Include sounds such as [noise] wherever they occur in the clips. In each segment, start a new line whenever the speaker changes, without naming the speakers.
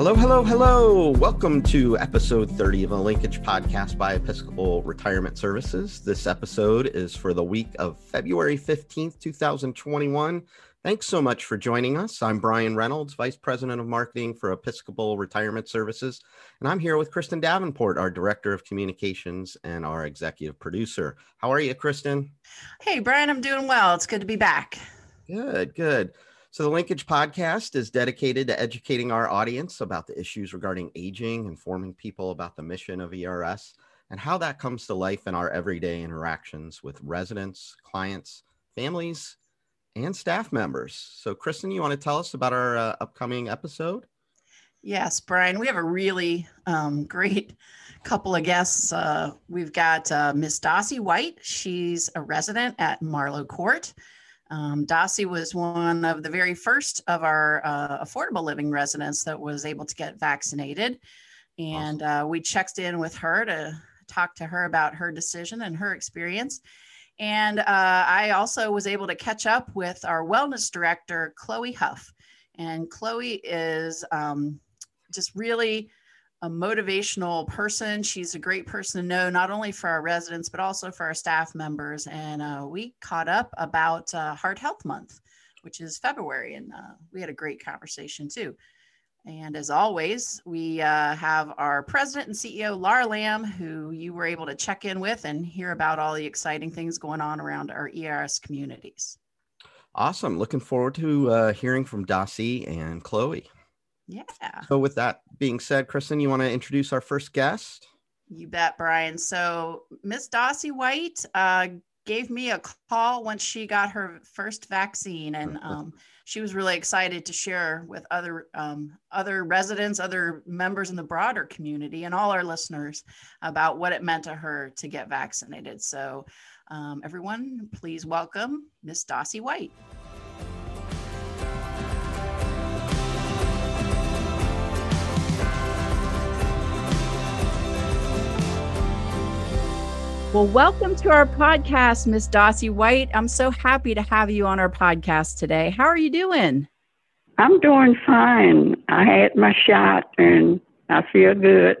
Hello, hello, hello. Welcome to episode 30 of a Linkage podcast by Episcopal Retirement Services. This episode is for the week of February 15th, 2021. Thanks so much for joining us. I'm Brian Reynolds, Vice President of Marketing for Episcopal Retirement Services, and I'm here with Kristen Davenport, our Director of Communications and our Executive Producer. How are you, Kristen?
Hey, Brian, I'm doing well. It's good to be back.
Good, good. So, the Linkage podcast is dedicated to educating our audience about the issues regarding aging, informing people about the mission of ERS, and how that comes to life in our everyday interactions with residents, clients, families, and staff members. So, Kristen, you want to tell us about our uh, upcoming episode?
Yes, Brian, we have a really um, great couple of guests. Uh, we've got uh, Miss Dossie White. She's a resident at Marlow Court. Um, Dossie was one of the very first of our uh, affordable living residents that was able to get vaccinated. And awesome. uh, we checked in with her to talk to her about her decision and her experience. And uh, I also was able to catch up with our wellness director, Chloe Huff. And Chloe is um, just really a motivational person. She's a great person to know, not only for our residents, but also for our staff members. And uh, we caught up about uh, Heart Health Month, which is February. And uh, we had a great conversation too. And as always, we uh, have our president and CEO, Laura Lamb, who you were able to check in with and hear about all the exciting things going on around our ERS communities.
Awesome. Looking forward to uh, hearing from Dossie and Chloe.
Yeah.
So, with that being said, Kristen, you want to introduce our first guest?
You bet, Brian. So, Miss Dossie White uh, gave me a call once she got her first vaccine, and [laughs] um, she was really excited to share with other um, other residents, other members in the broader community, and all our listeners about what it meant to her to get vaccinated. So, um, everyone, please welcome Miss Dossie White. Well, welcome to our podcast, Miss Dossie White. I'm so happy to have you on our podcast today. How are you doing?
I'm doing fine. I had my shot and I feel good.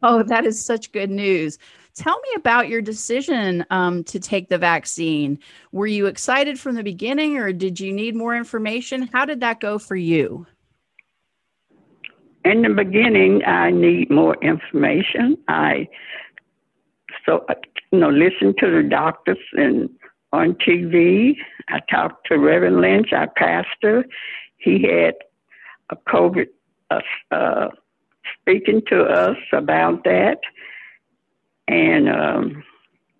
Oh, that is such good news. Tell me about your decision um, to take the vaccine. Were you excited from the beginning or did you need more information? How did that go for you?
In the beginning, I need more information. I so, you know, listen to the doctors and on TV. I talked to Reverend Lynch, our pastor. He had a COVID uh, uh, speaking to us about that. And um,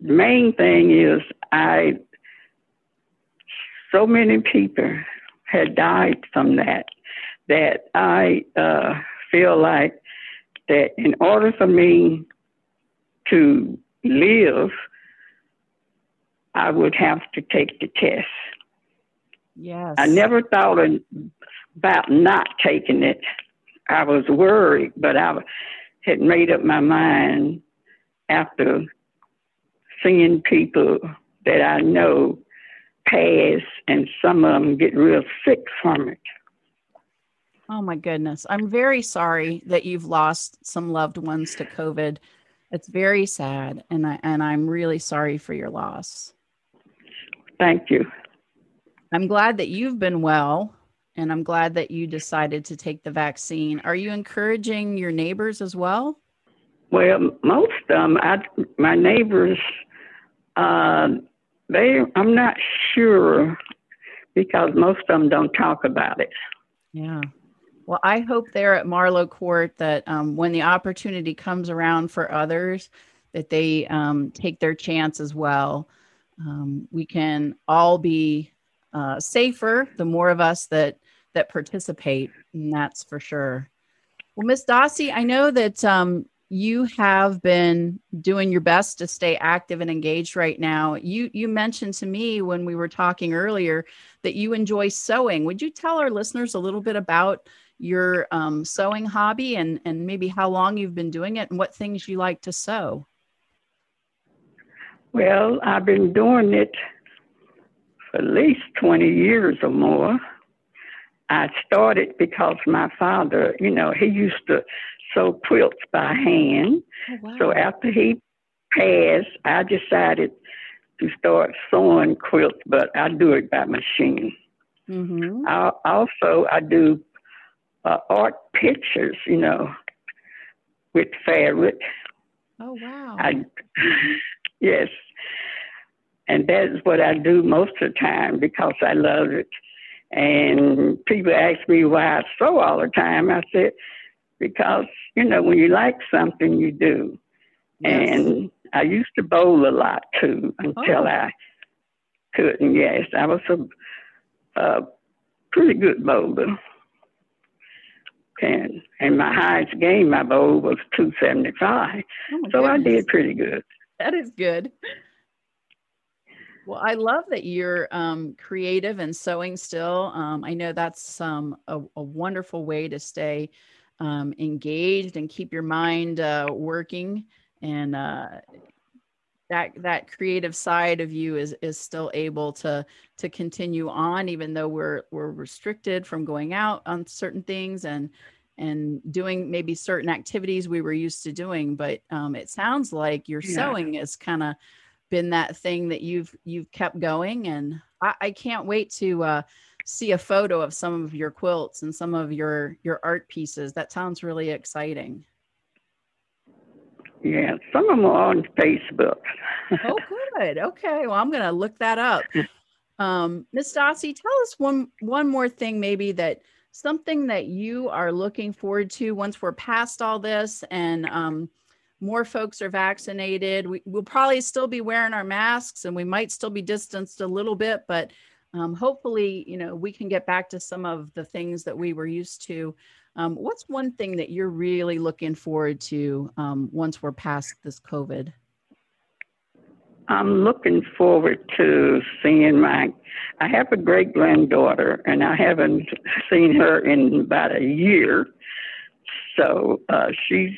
the main thing is, I so many people had died from that that I uh, feel like that in order for me to live, I would have to take the test.
Yes.
I never thought about not taking it. I was worried, but I had made up my mind after seeing people that I know pass and some of them get real sick from it.
Oh my goodness. I'm very sorry that you've lost some loved ones to COVID. It's very sad, and I and I'm really sorry for your loss.
Thank you.
I'm glad that you've been well, and I'm glad that you decided to take the vaccine. Are you encouraging your neighbors as well?
Well, most of them, I, my neighbors, uh, they, I'm not sure because most of them don't talk about it.
Yeah. Well, I hope there at Marlow Court that um, when the opportunity comes around for others, that they um, take their chance as well. Um, we can all be uh, safer the more of us that that participate, and that's for sure. Well, Miss Dossie, I know that um, you have been doing your best to stay active and engaged right now. You you mentioned to me when we were talking earlier that you enjoy sewing. Would you tell our listeners a little bit about your um, sewing hobby and, and maybe how long you've been doing it and what things you like to sew.
Well, I've been doing it for at least 20 years or more. I started because my father, you know, he used to sew quilts by hand. Oh, wow. So after he passed, I decided to start sewing quilts, but I do it by machine. Mm-hmm. I, also, I do uh, art pictures, you know, with fabric.
Oh wow!
I, yes, and that's what I do most of the time because I love it. And people ask me why I sew all the time. I said because you know when you like something, you do. Yes. And I used to bowl a lot too until oh. I couldn't. Yes, I was a, a pretty good bowler. And and my highest game I bowled was two seventy five. Oh so goodness. I did pretty good.
That is good. Well, I love that you're um, creative and sewing still. Um, I know that's um, a, a, wonderful way to stay um, engaged and keep your mind uh, working. And uh, that that creative side of you is is still able to to continue on, even though we're we're restricted from going out on certain things and and doing maybe certain activities we were used to doing. But um, it sounds like your yeah. sewing has kind of been that thing that you've you've kept going and i, I can't wait to uh, see a photo of some of your quilts and some of your your art pieces that sounds really exciting
yeah some of them are on facebook.
Oh good. Okay. Well i'm gonna look that up. Um miss dossie tell us one one more thing maybe that something that you are looking forward to once we're past all this and um more folks are vaccinated. We, will probably still be wearing our masks and we might still be distanced a little bit, but um, hopefully, you know, we can get back to some of the things that we were used to. Um, what's one thing that you're really looking forward to um, once we're past this COVID?
I'm looking forward to seeing my. I have a great granddaughter, and I haven't seen her in about a year. So uh, she's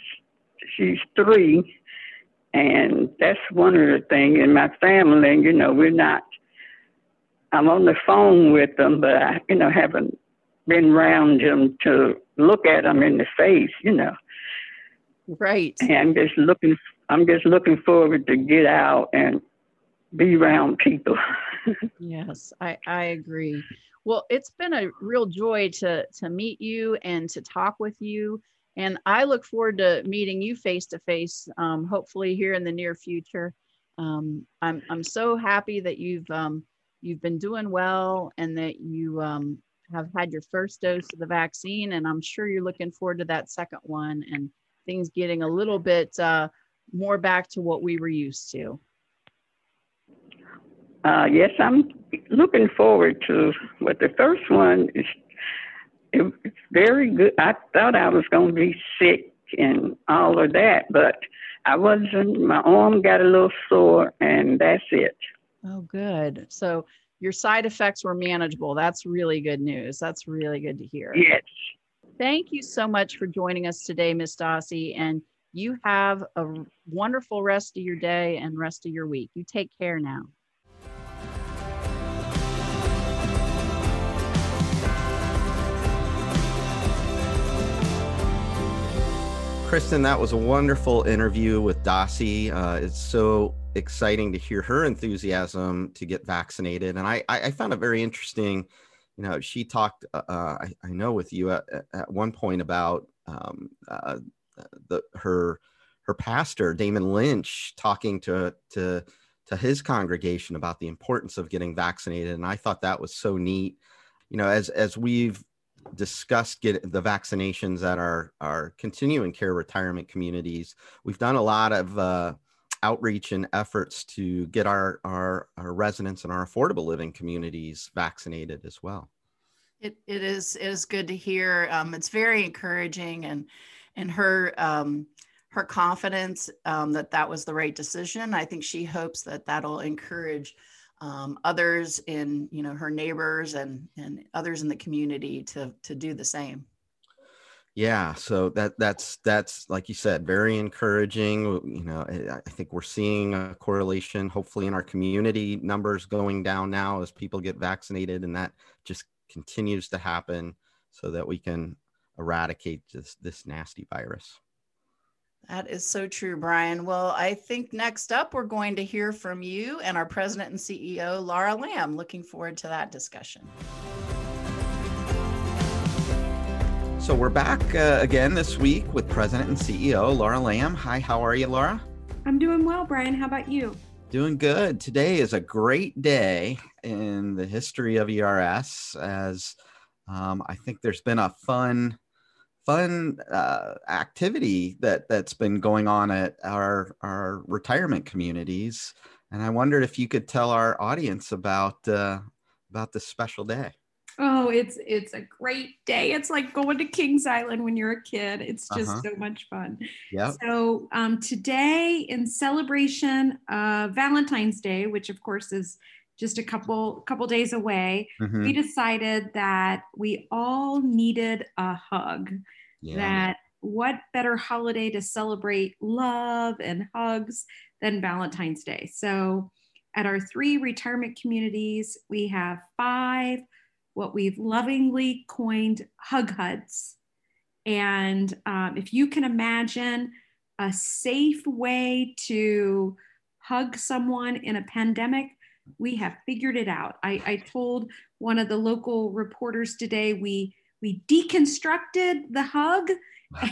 she's three, and that's one of the things in my family. You know, we're not. I'm on the phone with them, but I, you know, haven't been around him to look at him in the face. You know.
Right.
And I'm just looking. I'm just looking forward to get out and be around people. [laughs]
yes, I I agree. Well, it's been a real joy to to meet you and to talk with you. And I look forward to meeting you face to face, hopefully here in the near future. Um, I'm I'm so happy that you've um, you've been doing well and that you um, have had your first dose of the vaccine, and I'm sure you're looking forward to that second one and things getting a little bit uh, more back to what we were used to.
Uh, yes, I'm looking forward to what the first one is it, it's very good. I thought I was going to be sick and all of that, but I wasn't. My arm got a little sore, and that's it.
Oh, good. So your side effects were manageable. That's really good news. That's really good to hear.
Yes.
Thank you so much for joining us today, Miss Dossie. And you have a wonderful rest of your day and rest of your week. You take care now.
Kristen, that was a wonderful interview with Dossie. Uh, it's so exciting to hear her enthusiasm to get vaccinated, and I, I found it very interesting. You know, she talked, uh, uh, I, I, know, with you at, at one point about um, uh, the her her pastor Damon Lynch talking to to to his congregation about the importance of getting vaccinated, and I thought that was so neat. You know, as as we've discussed get the vaccinations at our our continuing care retirement communities. We've done a lot of uh, outreach and efforts to get our, our our residents and our affordable living communities vaccinated as well.
It it is it is good to hear. Um, it's very encouraging and and her um, her confidence um, that that was the right decision. I think she hopes that that'll encourage um, others in you know her neighbors and and others in the community to to do the same
yeah so that that's that's like you said very encouraging you know eh, i think we're seeing a correlation hopefully in our community numbers going down now as people get vaccinated and that just continues to happen so that we can eradicate this this nasty virus.
That is so true, Brian. Well, I think next up we're going to hear from you and our president and CEO, Laura Lamb. Looking forward to that discussion.
So we're back uh, again this week with President and CEO Laura Lamb. Hi, how are you, Laura?
I'm doing well, Brian. How about you?
Doing good. Today is a great day in the history of ERS, as um, I think there's been a fun, fun uh, activity that that's been going on at our our retirement communities, and I wondered if you could tell our audience about uh, about this special day.
Oh, it's it's a great day. It's like going to Kings Island when you're a kid. It's just
Uh-huh.
so much fun.
Yeah.
So um, today, in celebration of Valentine's Day, which of course is just a couple couple days away,
Mhm.
we decided that we all needed a hug.
Yeah.
That what better holiday to celebrate love and hugs than Valentine's Day? So, at our three retirement communities, we have five what we've lovingly coined hug huts. And um, if you can imagine a safe way to hug someone in a pandemic, we have figured it out. I, I told one of the local reporters today we we deconstructed the hug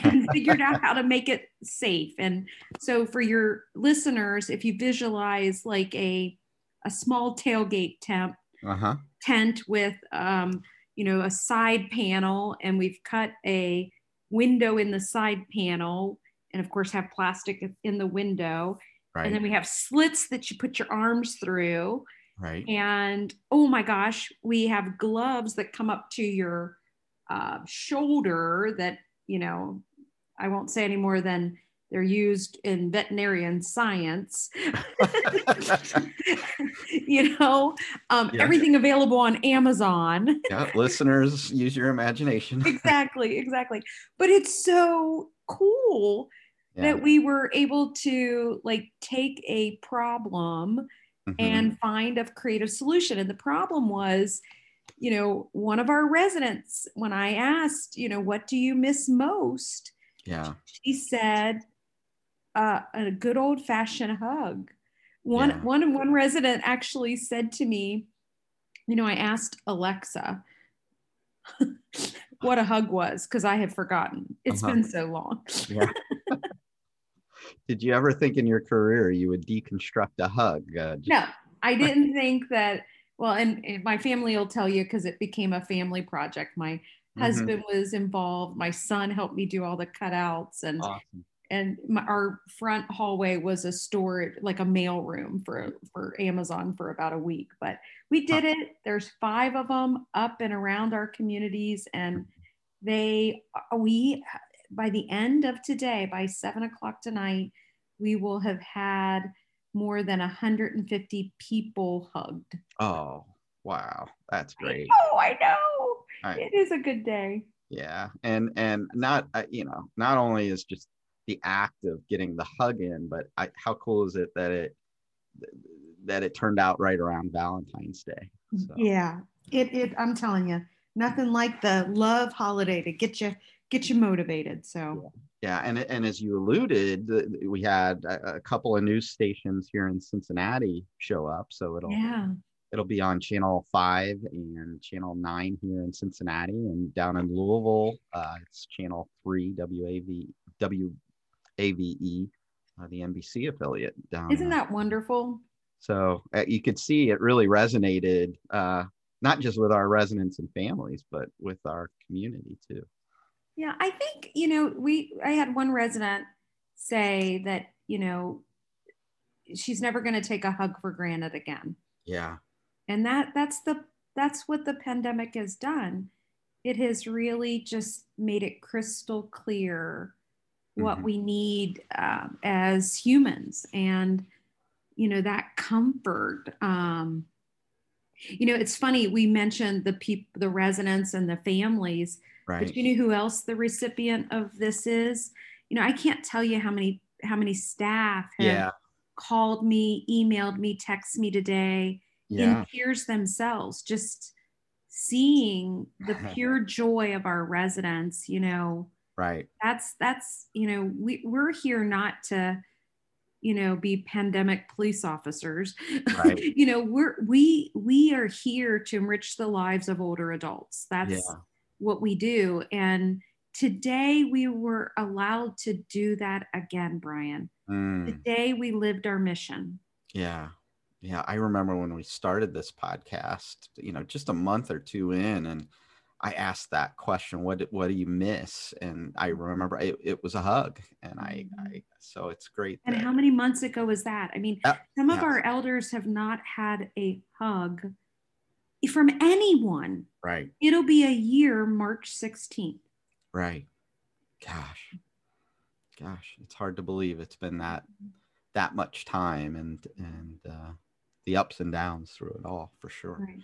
and [laughs] figured out how to make it safe. And so for your listeners, if you visualize like a a small tailgate tent
uh huh.
tent with um, you know a side panel and we've cut a window in the side panel and of course have plastic in the window
Right.
and then we have slits that you put your arms through
right.
and oh my gosh we have gloves that come up to your uh, shoulder that you know i won't say any more than they're used in veterinarian science [laughs] you know um,
Yeah.
everything available on amazon
yeah. Listeners, use your imagination. [laughs]
exactly exactly but it's so cool
Yeah.
that we were able to like take a problem
Mhm.
and find a creative solution. And the problem was, you know, one of our residents, when I asked, you know, what do you miss most?
yeah.
She said, uh, a good old fashioned hug. One,
Yeah.
one, one resident actually said to me, you know, I asked Alexa [laughs] what a hug was because I had forgotten. It's
Uh-huh.
been so long.
Yeah. [laughs] Did you ever think in your career you would deconstruct a hug? Uh, j-
No, I didn't think that. Well, and, and my family will tell you because it became a family project. My
Mhm.
husband was involved. My son helped me do all the cutouts, and
Awesome.
And my, our front hallway was a storage, like a mail room for for Amazon for about a week. But we did it. There's five of them up and around our communities, and they we by the end of today, by seven o'clock tonight, we will have had more than 150 people hugged.
Oh, wow. That's great.
Oh, I know.
I-
It is a good day.
Yeah. And, and not, uh, you know, not only is just the act of getting the hug in, but I, how cool is it that it, that it turned out right around Valentine's Day? So,
Yeah. It, it I'm telling you, nothing like the love holiday to get you get you motivated. So
Yeah, and and as you alluded, we had a, a couple of news stations here in Cincinnati show up, so it'll
yeah.
it'll be on Channel Five and Channel Nine here in Cincinnati, and down in Louisville, uh, it's Channel Three WAV WAVE, uh, the NBC affiliate down.
Isn't that wonderful?
so? Uh, you could see it really resonated, uh, not just with our residents and families, but with our community too.
Yeah, I think, you know, we I had one resident say that, you know, she's never going to take a hug for granted again.
Yeah,
and that that's the that's what the pandemic has done it has really just made it crystal clear what
Mhm.
we need um, as humans and you know that comfort um, you know it's funny we mentioned the people the residents and the families
right.
but you know who else the recipient of this is you know i can't tell you how many how many staff have
Yeah,
called me emailed me texted me today
yeah.
in tears themselves, just seeing the [laughs] pure joy of our residents, you know,
right.
that's that's you know we we're here not to you know be pandemic police officers
Right. [laughs]
you know we're we we are here to enrich the lives of older adults that's
Yeah.
what we do and today we were allowed to do that again brian
Mm.
today we lived our mission
Yeah. Yeah. I remember when we started this podcast, you know, just a month or two in, and I asked that question, what, what do you miss? And I remember it, it was a hug. And I, I, so it's great.
and
that-
how many months ago was that i mean
Uh,
some of
yeah.
our elders have not had a hug from anyone
right.
it'll be a year march 16th
Right. Gosh. Gosh, it's hard to believe it's been that that much time and and uh the ups and downs through it all for sure.
right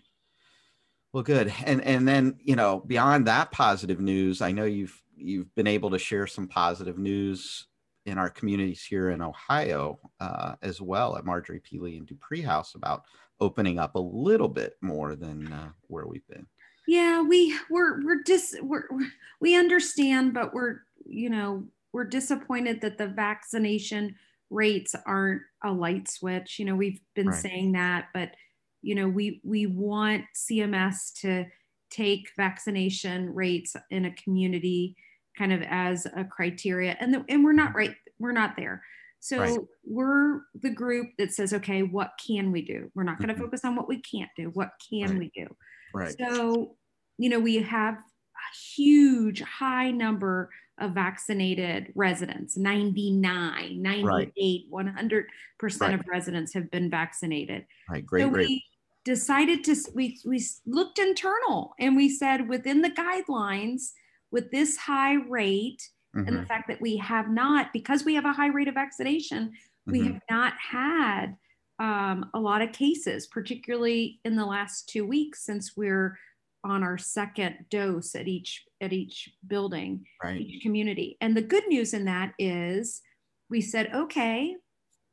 Well, good. And and then you know beyond that positive news, I know you've you've been able to share some positive news in our communities here in Ohio uh, as well at Marjorie P. Lee and Deupree House about opening up a little bit more than uh, where we've been.
yeah we we're we're dis we're, we're- we understand but we're you know we're disappointed that the vaccination rates aren't a light switch you know we've been
Right.
saying that but you know we we want cms to take vaccination rates in a community kind of as a criteria and the, and we're not right we're not there so
Right.
we're the group that says okay what can we do we're not going to
Mhm.
focus on what we can't do what can
Right.
we do
Right.
so, you know, we have a huge, high number of vaccinated residents 99, 98, 100%
Right.
of residents have been vaccinated.
Right. Great.
so
great.
we decided to, we, we looked internal and we said within the guidelines, with this high rate and the
Mhm,
fact that we have not, because we have a high rate of vaccination, we
mhm.
have not had um, a lot of cases, particularly in the last two weeks since we're on our second dose at each at each building,
Right.
each community. And the good news in that is we said, okay,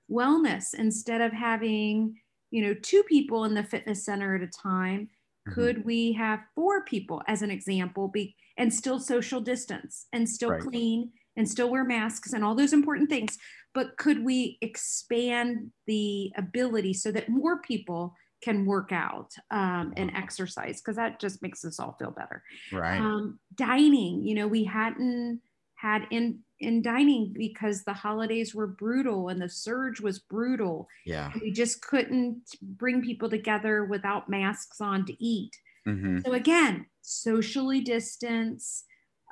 wellness instead of having you know two people in the fitness center at a time
Mhm.
could we have four people as an example be and still social distance and still
Right.
clean and still wear masks and all those important things but could we expand the ability so that more people can work out um, and exercise because that just makes us all feel better
Right.
um, dining you know we hadn't had in in dining because the holidays were brutal and the surge was brutal
yeah.
we just couldn't bring people together without masks on to eat
hmm
so again socially distance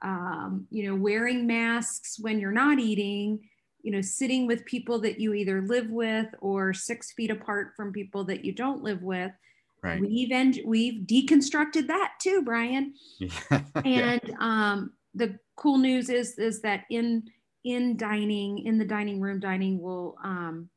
um, you know wearing masks when you're not eating you know sitting with people that you either live with or six feet apart from people that you don't live with
Right.
we've en- we've deconstructed that too brian [laughs]
yeah.
and um, the cool news is is that in in dining in the dining room dining will um,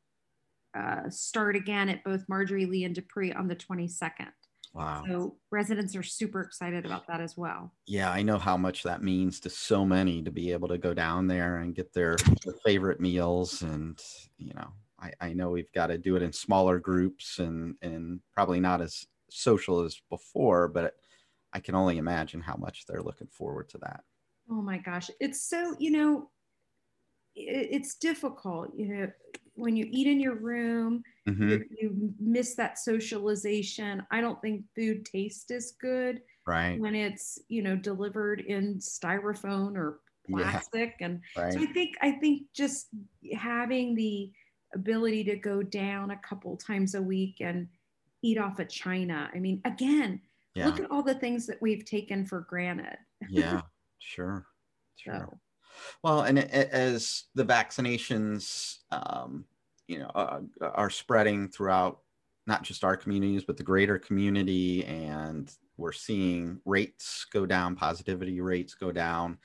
uh, start again at both marjorie lee and deupree on the 22nd
Wow.
so residents are super excited about that as well
Yeah, I know how much that means to so many to be able to go down there and get their, their favorite meals. And, you know, I, I know we've got to do it in smaller groups and, and probably not as social as before, but I can only imagine how much they're looking forward to that.
Oh my gosh it's so you know it, it's difficult you know when you eat in your room
Mhm,
you, you miss that socialization i don't think food tastes as good
Right.
when it's you know delivered in styrofoam or
Yeah.
plastic and
Right.
so i think i think just having the ability to go down a couple times a week and eat off of china i mean again
Yeah.
look at all the things that we've taken for granted
yeah. Sure. Sure.
so
Well, and as the vaccinations, um, you know, uh, are spreading throughout not just our communities, but the greater community, and we're seeing rates go down, positivity rates go down.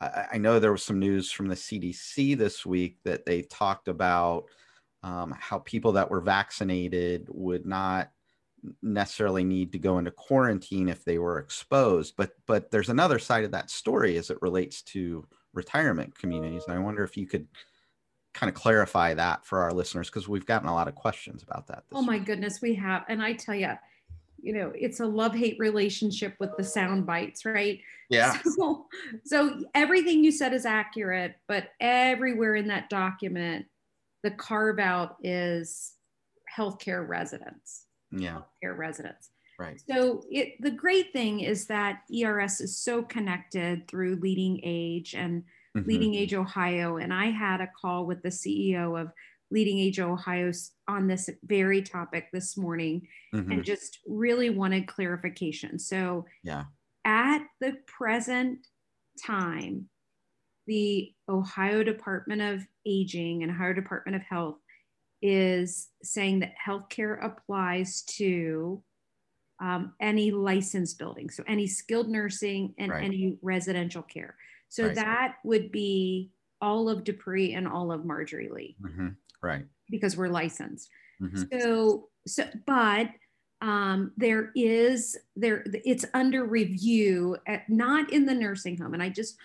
I, I know there was some news from the CDC this week that they talked about um, how people that were vaccinated would not necessarily need to go into quarantine if they were exposed but but there's another side of that story as it relates to retirement communities and i wonder if you could kind of clarify that for our listeners because we've gotten a lot of questions about that this
oh my
week.
goodness we have and i tell you you know, it's a love hate relationship with the sound bites, right?
Yeah. [laughs]
So, so everything you said is accurate, but everywhere in that document, the carve out is healthcare residents.
Yeah.
Healthcare residents.
Right.
So it the great thing is that ERS is so connected through Leading Age and
Mhm.
Leading Age Ohio. And I had a call with the CEO of Leading Age Ohio on this very topic this morning
Mhm.
and just really wanted clarification. So
Yeah.
at the present time, the Ohio Department of Aging and Ohio Department of Health is saying that healthcare applies to um, any licensed building, so any skilled nursing and
Right.
any residential care. So
Right.
that would be all of Deupree and all of Marjorie Lee
Mhm. Right.
because we're licensed.
Mhm.
So, so, but um, there is there it's under review, at, not in the nursing home, and I just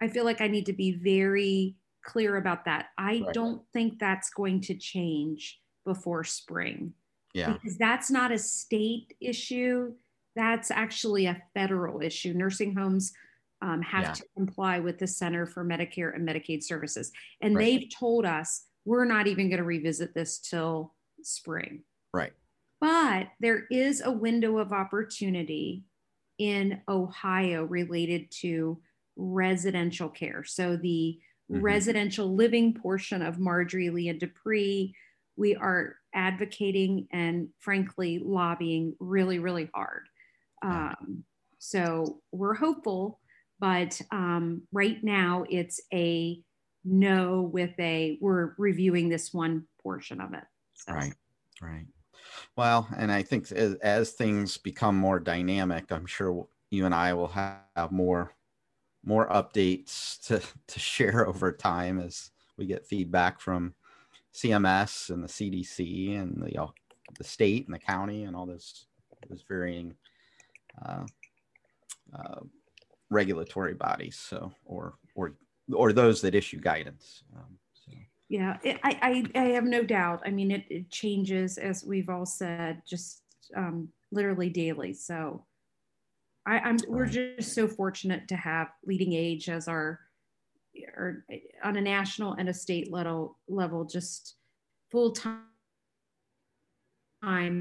I feel like I need to be very clear about that. I
Right.
don't think that's going to change before spring
Yeah.
because that's not a state issue. That's actually a federal issue. Nursing homes um, have
Yeah.
to comply with the Center for Medicare and Medicaid Services. And
Right.
they've told us we're not even going to revisit this till spring.
Right.
But there is a window of opportunity in Ohio related to residential care. So the
Mhm.
residential living portion of Marjorie Lee and Deupree, we are advocating and frankly lobbying really, really hard. Um, so we're hopeful, but um, right now it's a no with a we're reviewing this one portion of it. So,
Right. Right. Well, and I think as, as things become more dynamic, I'm sure you and I will have more more updates to [laughs] to share over time as we get feedback from CMS and the CDC and the uh, the state and the county and all those those varying uh, uh, regulatory bodies. So or or or those that issue guidance. Um, so.
Yeah, it, I, I, I have no doubt. I mean, it, it changes as we've all said, just um, literally daily. So I, I'm we're just so fortunate to have Leading Age as our, or on a national and a state level level, just full time.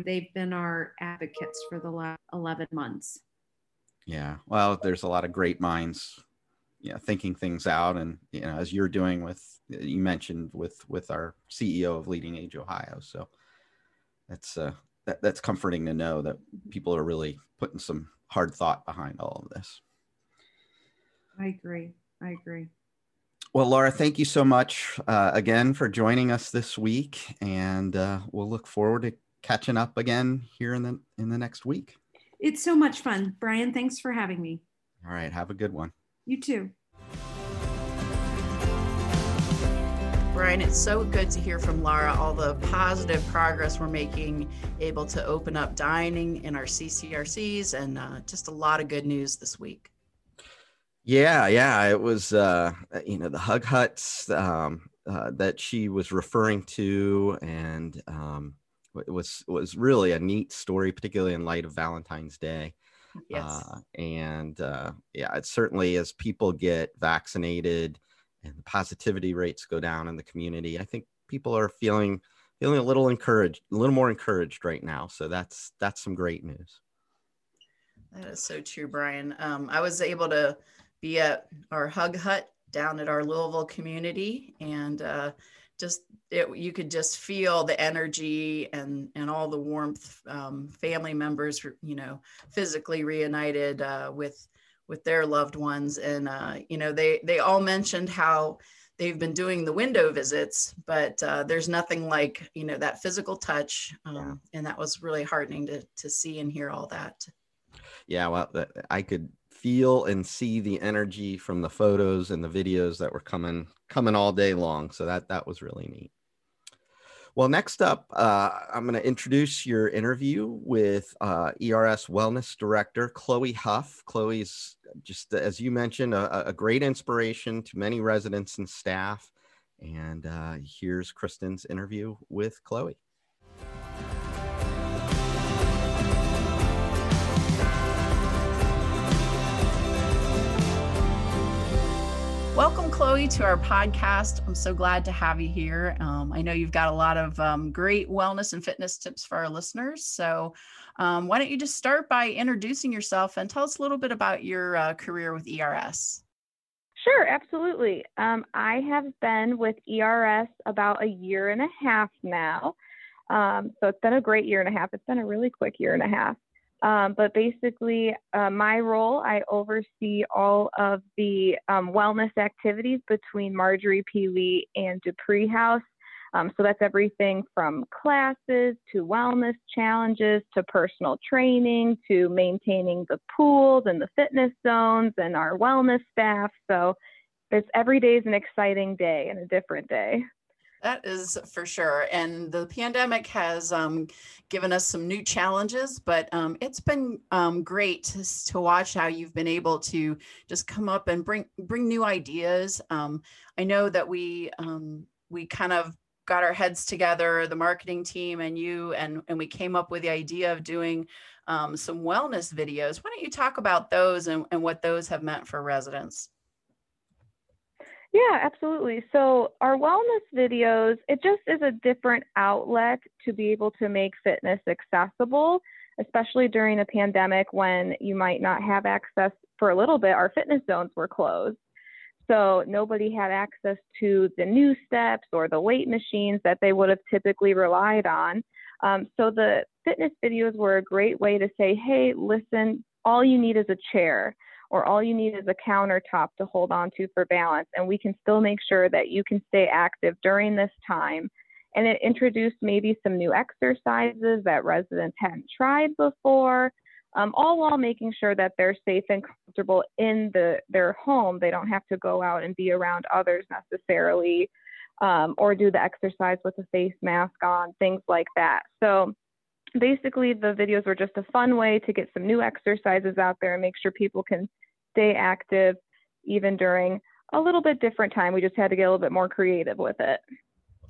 They've been our advocates for the last 11 months.
Yeah. Well, there's a lot of great minds, you know, thinking things out. And, you know, as you're doing with, you mentioned with, with our CEO of Leading Age Ohio. So that's, uh, that, that's comforting to know that people are really putting some hard thought behind all of this.
I agree. I agree.
Well, Laura, thank you so much uh, again for joining us this week. And uh, we'll look forward to catching up again here in the, in the next week.
It's so much fun. Brian, thanks for having me.
All right. Have a good one.
You too.
Brian, it's so good to hear from Laura all the positive progress we're making, able to open up dining in our CCRCs, and uh, just a lot of good news this week.
Yeah, yeah, it was uh, you know the hug huts um, uh, that she was referring to, and um, it was was really a neat story, particularly in light of Valentine's Day.
Yes.
Uh, and uh, yeah, it certainly as people get vaccinated and the positivity rates go down in the community, I think people are feeling feeling a little encouraged, a little more encouraged right now. So that's that's some great news.
That is so true, Brian. Um, I was able to be at our hug hut down at our Louisville community, and uh, just it, you could just feel the energy and and all the warmth. Um, family members, you know, physically reunited uh, with with their loved ones, and uh, you know they they all mentioned how they've been doing the window visits, but uh, there's nothing like you know that physical touch, um, and that was really heartening to to see and hear all that.
yeah well i could feel and see the energy from the photos and the videos that were coming coming all day long so that that was really neat well next up uh, i'm going to introduce your interview with uh, ers wellness director chloe huff. Chloe's just as you mentioned a, a great inspiration to many residents and staff. And uh, here's kristen's interview with chloe
Welcome, Chloe, to our podcast. I'm so glad to have you here. Um, I know you've got a lot of um, great wellness and fitness tips for our listeners. So, um, why don't you just start by introducing yourself and tell us a little bit about your uh, career with ERS?
Sure, absolutely. Um, I have been with ERS about a year and a half now. Um, so, it's been a great year and a half. It's been a really quick year and a half. Um, but basically, uh, my role, I oversee all of the um, wellness activities between Marjorie P. Lee and Deupree House. Um, so that's everything from classes to wellness challenges to personal training to maintaining the pools and the fitness zones and our wellness staff. So it's every day is an exciting day and a different day.
That is for sure. And the pandemic has um, given us some new challenges, but um, it's been um, great to, to, watch how you've been able to just come up and bring bring new ideas. Um, I know that we um, we kind of got our heads together, the marketing team and you, and and we came up with the idea of doing um, some wellness videos. Why don't you talk about those and, and what those have meant for residents?
Yeah, absolutely. So, our wellness videos, it just is a different outlet to be able to make fitness accessible, especially during a pandemic when you might not have access for a little bit. Our fitness zones were closed. So, nobody had access to the new steps or the weight machines that they would have typically relied on. Um, so, the fitness videos were a great way to say, hey, listen, all you need is a chair or all you need is a countertop to hold on to for balance. And we can still make sure that you can stay active during this time. And it introduced maybe some new exercises that residents hadn't tried before, um, all while making sure that they're safe and comfortable in the, their home. They don't have to go out and be around others necessarily. Um, or do the exercise with a face mask on, things like that. So basically the videos were just a fun way to get some new exercises out there and make sure people can stay active even during a little bit different time. We just had to get a little bit more creative with it.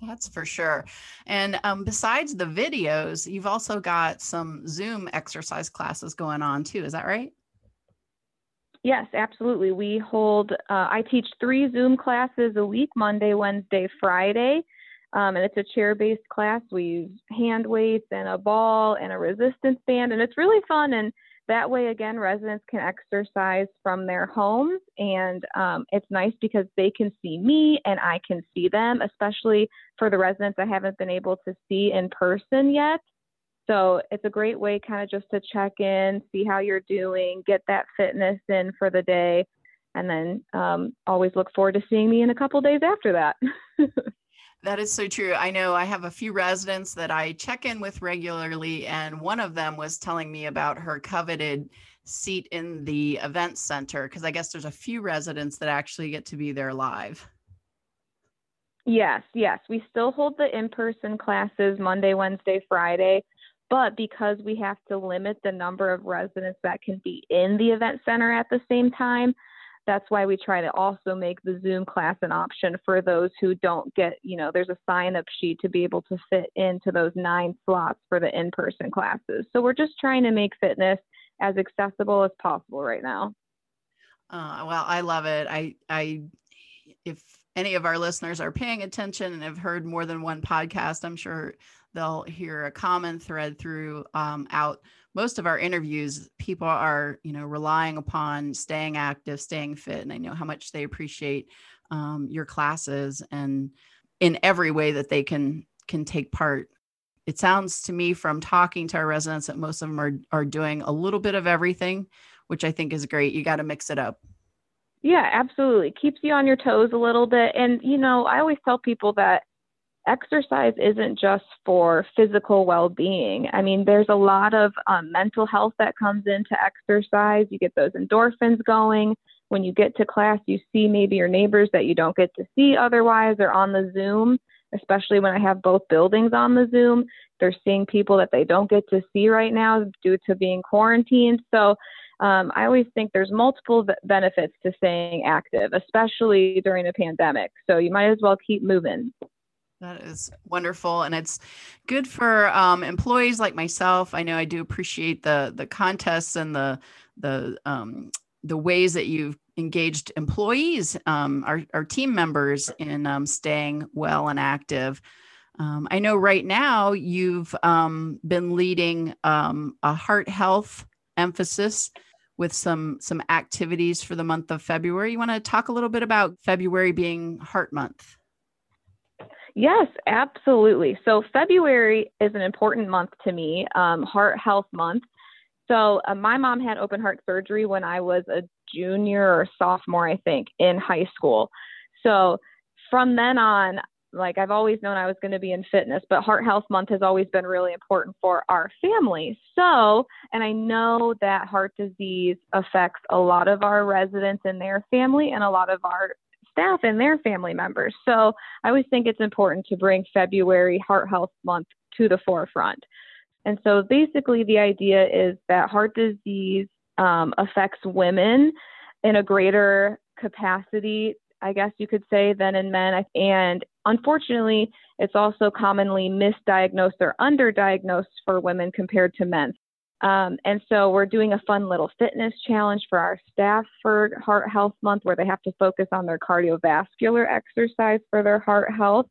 That's for sure. And um, besides the videos, you've also got some Zoom exercise classes going on too. Is that right?
Yes, absolutely. We hold, uh, I teach three Zoom classes a week Monday, Wednesday, Friday. Um, and it's a chair based class. We use hand weights and a ball and a resistance band, and it's really fun. And that way, again, residents can exercise from their homes. And um, it's nice because they can see me and I can see them, especially for the residents I haven't been able to see in person yet. So it's a great way, kind of just to check in, see how you're doing, get that fitness in for the day, and then um, always look forward to seeing me in a couple days after that. [laughs]
That is so true. I know I have a few residents that I check in with regularly, and one of them was telling me about her coveted seat in the event center because I guess there's a few residents that actually get to be there live.
Yes, yes. We still hold the in person classes Monday, Wednesday, Friday, but because we have to limit the number of residents that can be in the event center at the same time, that's why we try to also make the Zoom class an option for those who don't get, you know, there's a sign up sheet to be able to fit into those nine slots for the in person classes. So we're just trying to make fitness as accessible as possible right now.
Uh, well, I love it. I, I, if any of our listeners are paying attention and have heard more than one podcast, I'm sure they'll hear a common thread through um, out most of our interviews people are you know relying upon staying active staying fit and i know how much they appreciate um, your classes and in every way that they can can take part. It sounds to me from talking to our residents that most of them are are doing a little bit of everything which i think is great. You got to mix it up.
Yeah absolutely. Keeps you on your toes a little bit. And you know i always tell people that exercise isn't just for physical well being. I mean, there's a lot of um, mental health that comes into exercise. You get those endorphins going. When you get to class, you see maybe your neighbors that you don't get to see otherwise or on the Zoom, especially when I have both buildings on the Zoom. They're seeing people that they don't get to see right now due to being quarantined. So, um, I always think there's multiple benefits to staying active, especially during a pandemic. So you might as well keep moving.
That is wonderful, and it's good for um, employees like myself. I know I do appreciate the the contests and the the um, the ways that you've engaged employees, um, our, our team members in um, staying well and active. Um, I know right now you've um, been leading a heart health emphasis with some some activities for the month of February. You want to talk a little bit about February being Heart Month?
Yes, absolutely. So February is an important month to me, um, Heart Health Month. So uh, my mom had open heart surgery when I was a junior or sophomore, I think, in high school. So from then on, like I've always known I was going to be in fitness, but Heart Health Month has always been really important for our family. So, and I know that heart disease affects a lot of our residents and their family and a lot of our staff and their family members. So, I always think it's important to bring February Heart Health Month to the forefront. And so, basically, the idea is that heart disease um, affects women in a greater capacity I guess you could say, than in men. And unfortunately, it's also commonly misdiagnosed or underdiagnosed for women compared to men. Um, and so we're doing a fun little fitness challenge for our staff for Heart Health Month where they have to focus on their cardiovascular exercise for their heart health.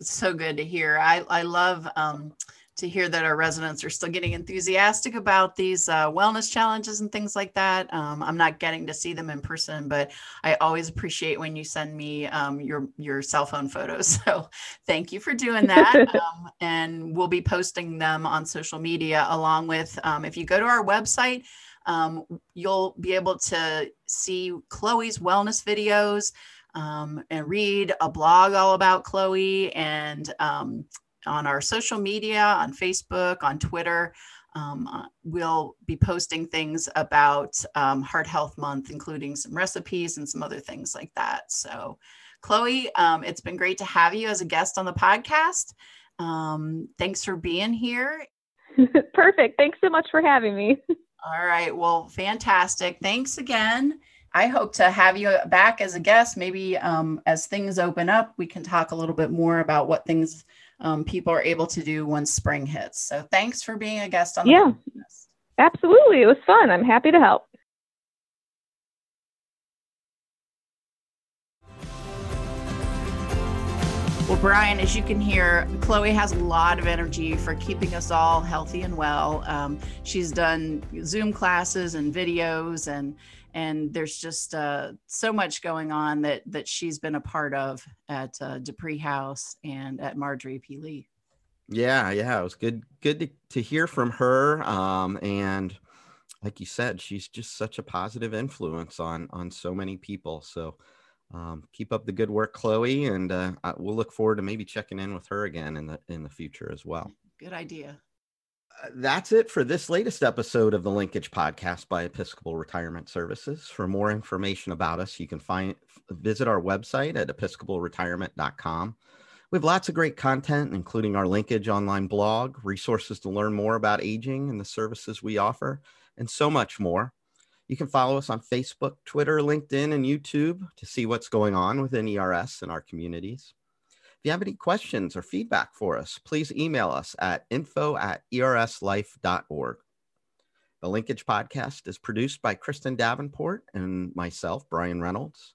So good to hear. I, I love um, to hear that our residents are still getting enthusiastic about these uh, wellness challenges and things like that. Um, I'm not getting to see them in person, but I always appreciate when you send me um, your your cell phone photos. [laughs] So thank you for doing that, [laughs] um, and we'll be posting them on social media along with. Um, if you go to our website. Um, you'll be able to see Chloe's wellness videos um, and read a blog all about Chloe and um, on our social media, on Facebook, on Twitter. Um, uh, we'll be posting things about um, Heart Health Month, including some recipes and some other things like that. So, Chloe, um, it's been great to have you as a guest on the podcast. Um, thanks for being here. [laughs]
Perfect. Thanks so much for having me. [laughs]
All right. Well, fantastic. Thanks again. I hope to have you back as a guest. Maybe um, as things open up, we can talk a little bit more about what things um, people are able to do once spring hits. So thanks for being a guest on the
yeah, podcast. Absolutely. It was fun. I'm happy to help.
Well, Brian, as you can hear, Chloe has a lot of energy for keeping us all healthy and well. Um, she's done Zoom classes and videos and and there's just uh, so much going on that that she's been a part of at uh, Deupree House and at Marjorie P. Lee.
Yeah, yeah, it was good good to, to hear from her. Um, and like you said, she's just such a positive influence on on so many people. So um, keep up the good work, Chloe, and uh, we'll look forward to maybe checking in with her again in the in the future as well.
Good idea Uh,
that's it for this latest episode of the Linkage Podcast by Episcopal Retirement Services. For more information about us, you can find visit our website at episcopalretirement.com. We have lots of great content, including our Linkage online blog, resources to learn more about aging and the services we offer, and so much more. You can follow us on Facebook, Twitter, LinkedIn, and YouTube to see what's going on within ERS and our communities. If you have any questions or feedback for us, please email us at info at erslife.org. The Linkage podcast is produced by Kristen Davenport and myself, Brian Reynolds.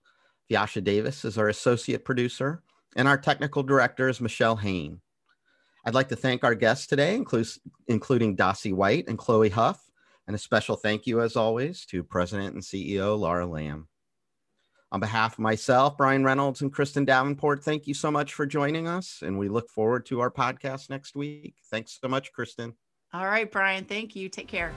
Vyasha Davis is our associate producer, and our technical director is Michelle Hain. I'd like to thank our guests today, including Dossie White and Chloe Huff, and a special thank you, as always, to President and CEO Laura Lamb. On behalf of myself, Brian Reynolds, and Kristen Davenport, thank you so much for joining us. And we look forward to our podcast next week. Thanks so much, Kristen.
All right, Brian. Thank you. Take care.